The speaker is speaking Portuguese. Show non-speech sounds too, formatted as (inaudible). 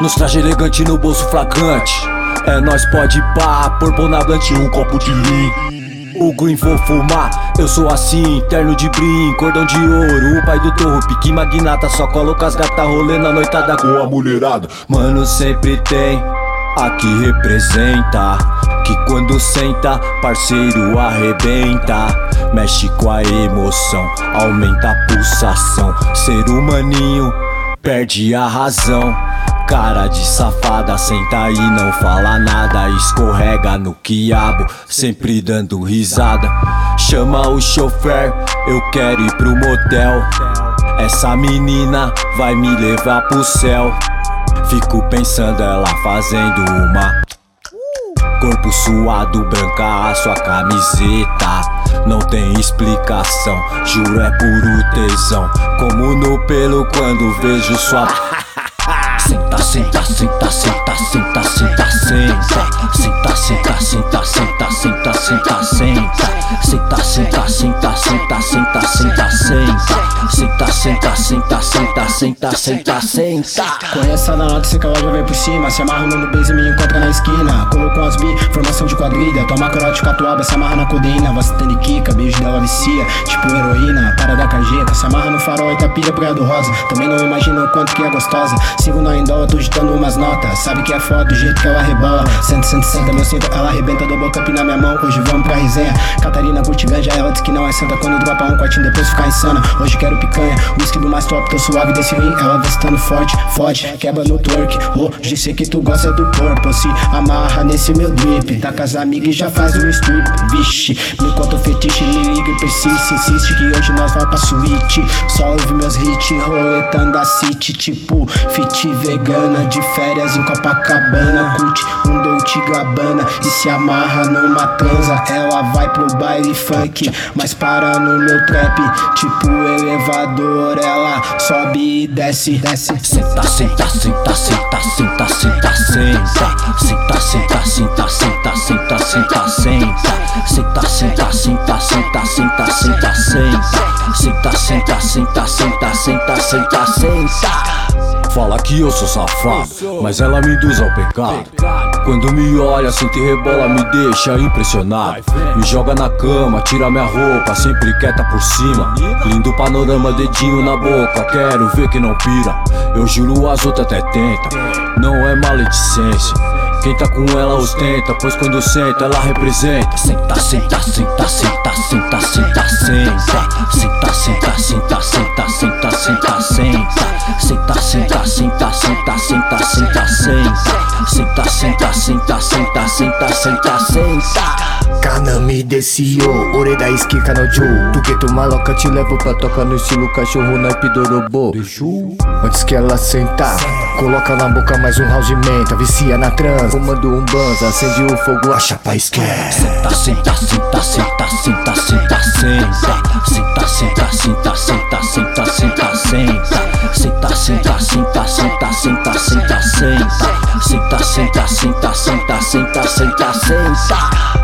Nos traje elegante no bolso flagrante. É nós pode pá, por bonagante um copo de lean. O green vou fumar, eu sou assim, terno de brim, cordão de ouro, o pai do torro, pique magnata, só coloca as gata rolê na noitada com a mulherada. Mano, sempre tem a que representa, que quando senta, parceiro arrebenta. Mexe com a emoção, aumenta a pulsação. Ser humaninho perde a razão. Cara de safada, senta aí, não fala nada. Escorrega no quiabo, sempre dando risada. Chama o chofer, eu quero ir pro motel. Essa menina vai me levar pro céu. Fico pensando ela fazendo uma. Corpo suado, branca a sua camiseta. Não tem explicação, juro é puro tesão. Como no pelo quando vejo sua. (laughs) Senta, senta, senta, senta, senta, senta, senta. Senta, senta, senta, senta, senta, senta, senta. Senta, senta, senta, senta, senta. Conheça na nota, que ela já vem por cima. Se amarra no base e me encontra na esquina. Colocou as bi, formação de quadrilha. Toma corote catuaba, se amarra na codeína. Tem quica, beijo dela vicia. Tipo heroína, para da cajeta. Se amarra no farol, Itapira, Praia do Rosa. Também não imagina o quanto que é gostosa. Sigo na indola, tô ditando umas notas. Sabe que é foda do jeito que ela rebola. Senta, senta, senta, meu cinto, ela arrebenta. Dou boca na minha mão. Hoje vamos pra resenha. Catarina curte ela diz que não é santa. Quando dropa um quartinho, depois ficar insana. Hoje quero picanha, whisky do mais top, tô suave desse rim. Ela vestando forte, fode, quebra no twerk. Hoje sei que tu gosta do corpo. Se amarra nesse meu drip. Tá com as amigas e já faz o strip. Vixe, me conta o fetiche, me liga e persiste. Insiste que hoje nós vai pra suíte. Só ouve meus hits, roletando a city. Tipo, fit vegana, de férias em Copacabana. Curte um E se amarra numa transa. Ela vai pro baile funk, mas para no meu trap. Tipo elevador, ela sobe e desce, desce. Senta, senta, senta, senta, senta, senta, senta. Senta, senta, senta, senta, senta, senta, senta. Senta, senta, senta, senta, senta, senta, senta. Senta, senta, senta, senta, senta, senta, senta. Fala que eu sou safado, mas ela me induz ao pecado. Quando me olha, sente e rebola, me deixa impressionado. Me joga na cama, tira minha roupa, sempre quieta por cima. Lindo panorama, dedinho na boca, quero ver que não pira. Eu juro, as outras até tenta, não é maledicência. Quem tá com ela ostenta, pois quando senta, ela representa. Senta, senta, senta, senta, senta, senta, senta. Senta, senta, senta, senta, senta, senta, senta. Senta, senta, senta, senta, senta, senta, senta. Kanami desceu, ore da esquica no Joe Tu que tu maloca te levo pra tocar no estilo cachorro naipe do robô Antes que ela sentar, coloca na boca mais um house de menta Vicia na trans, fumando um banza, acende o fogo, a chapa esquece senta, senta, senta, senta, senta, senta. Senta, senta, senta, senta, senta, senta, senta. Senta, senta,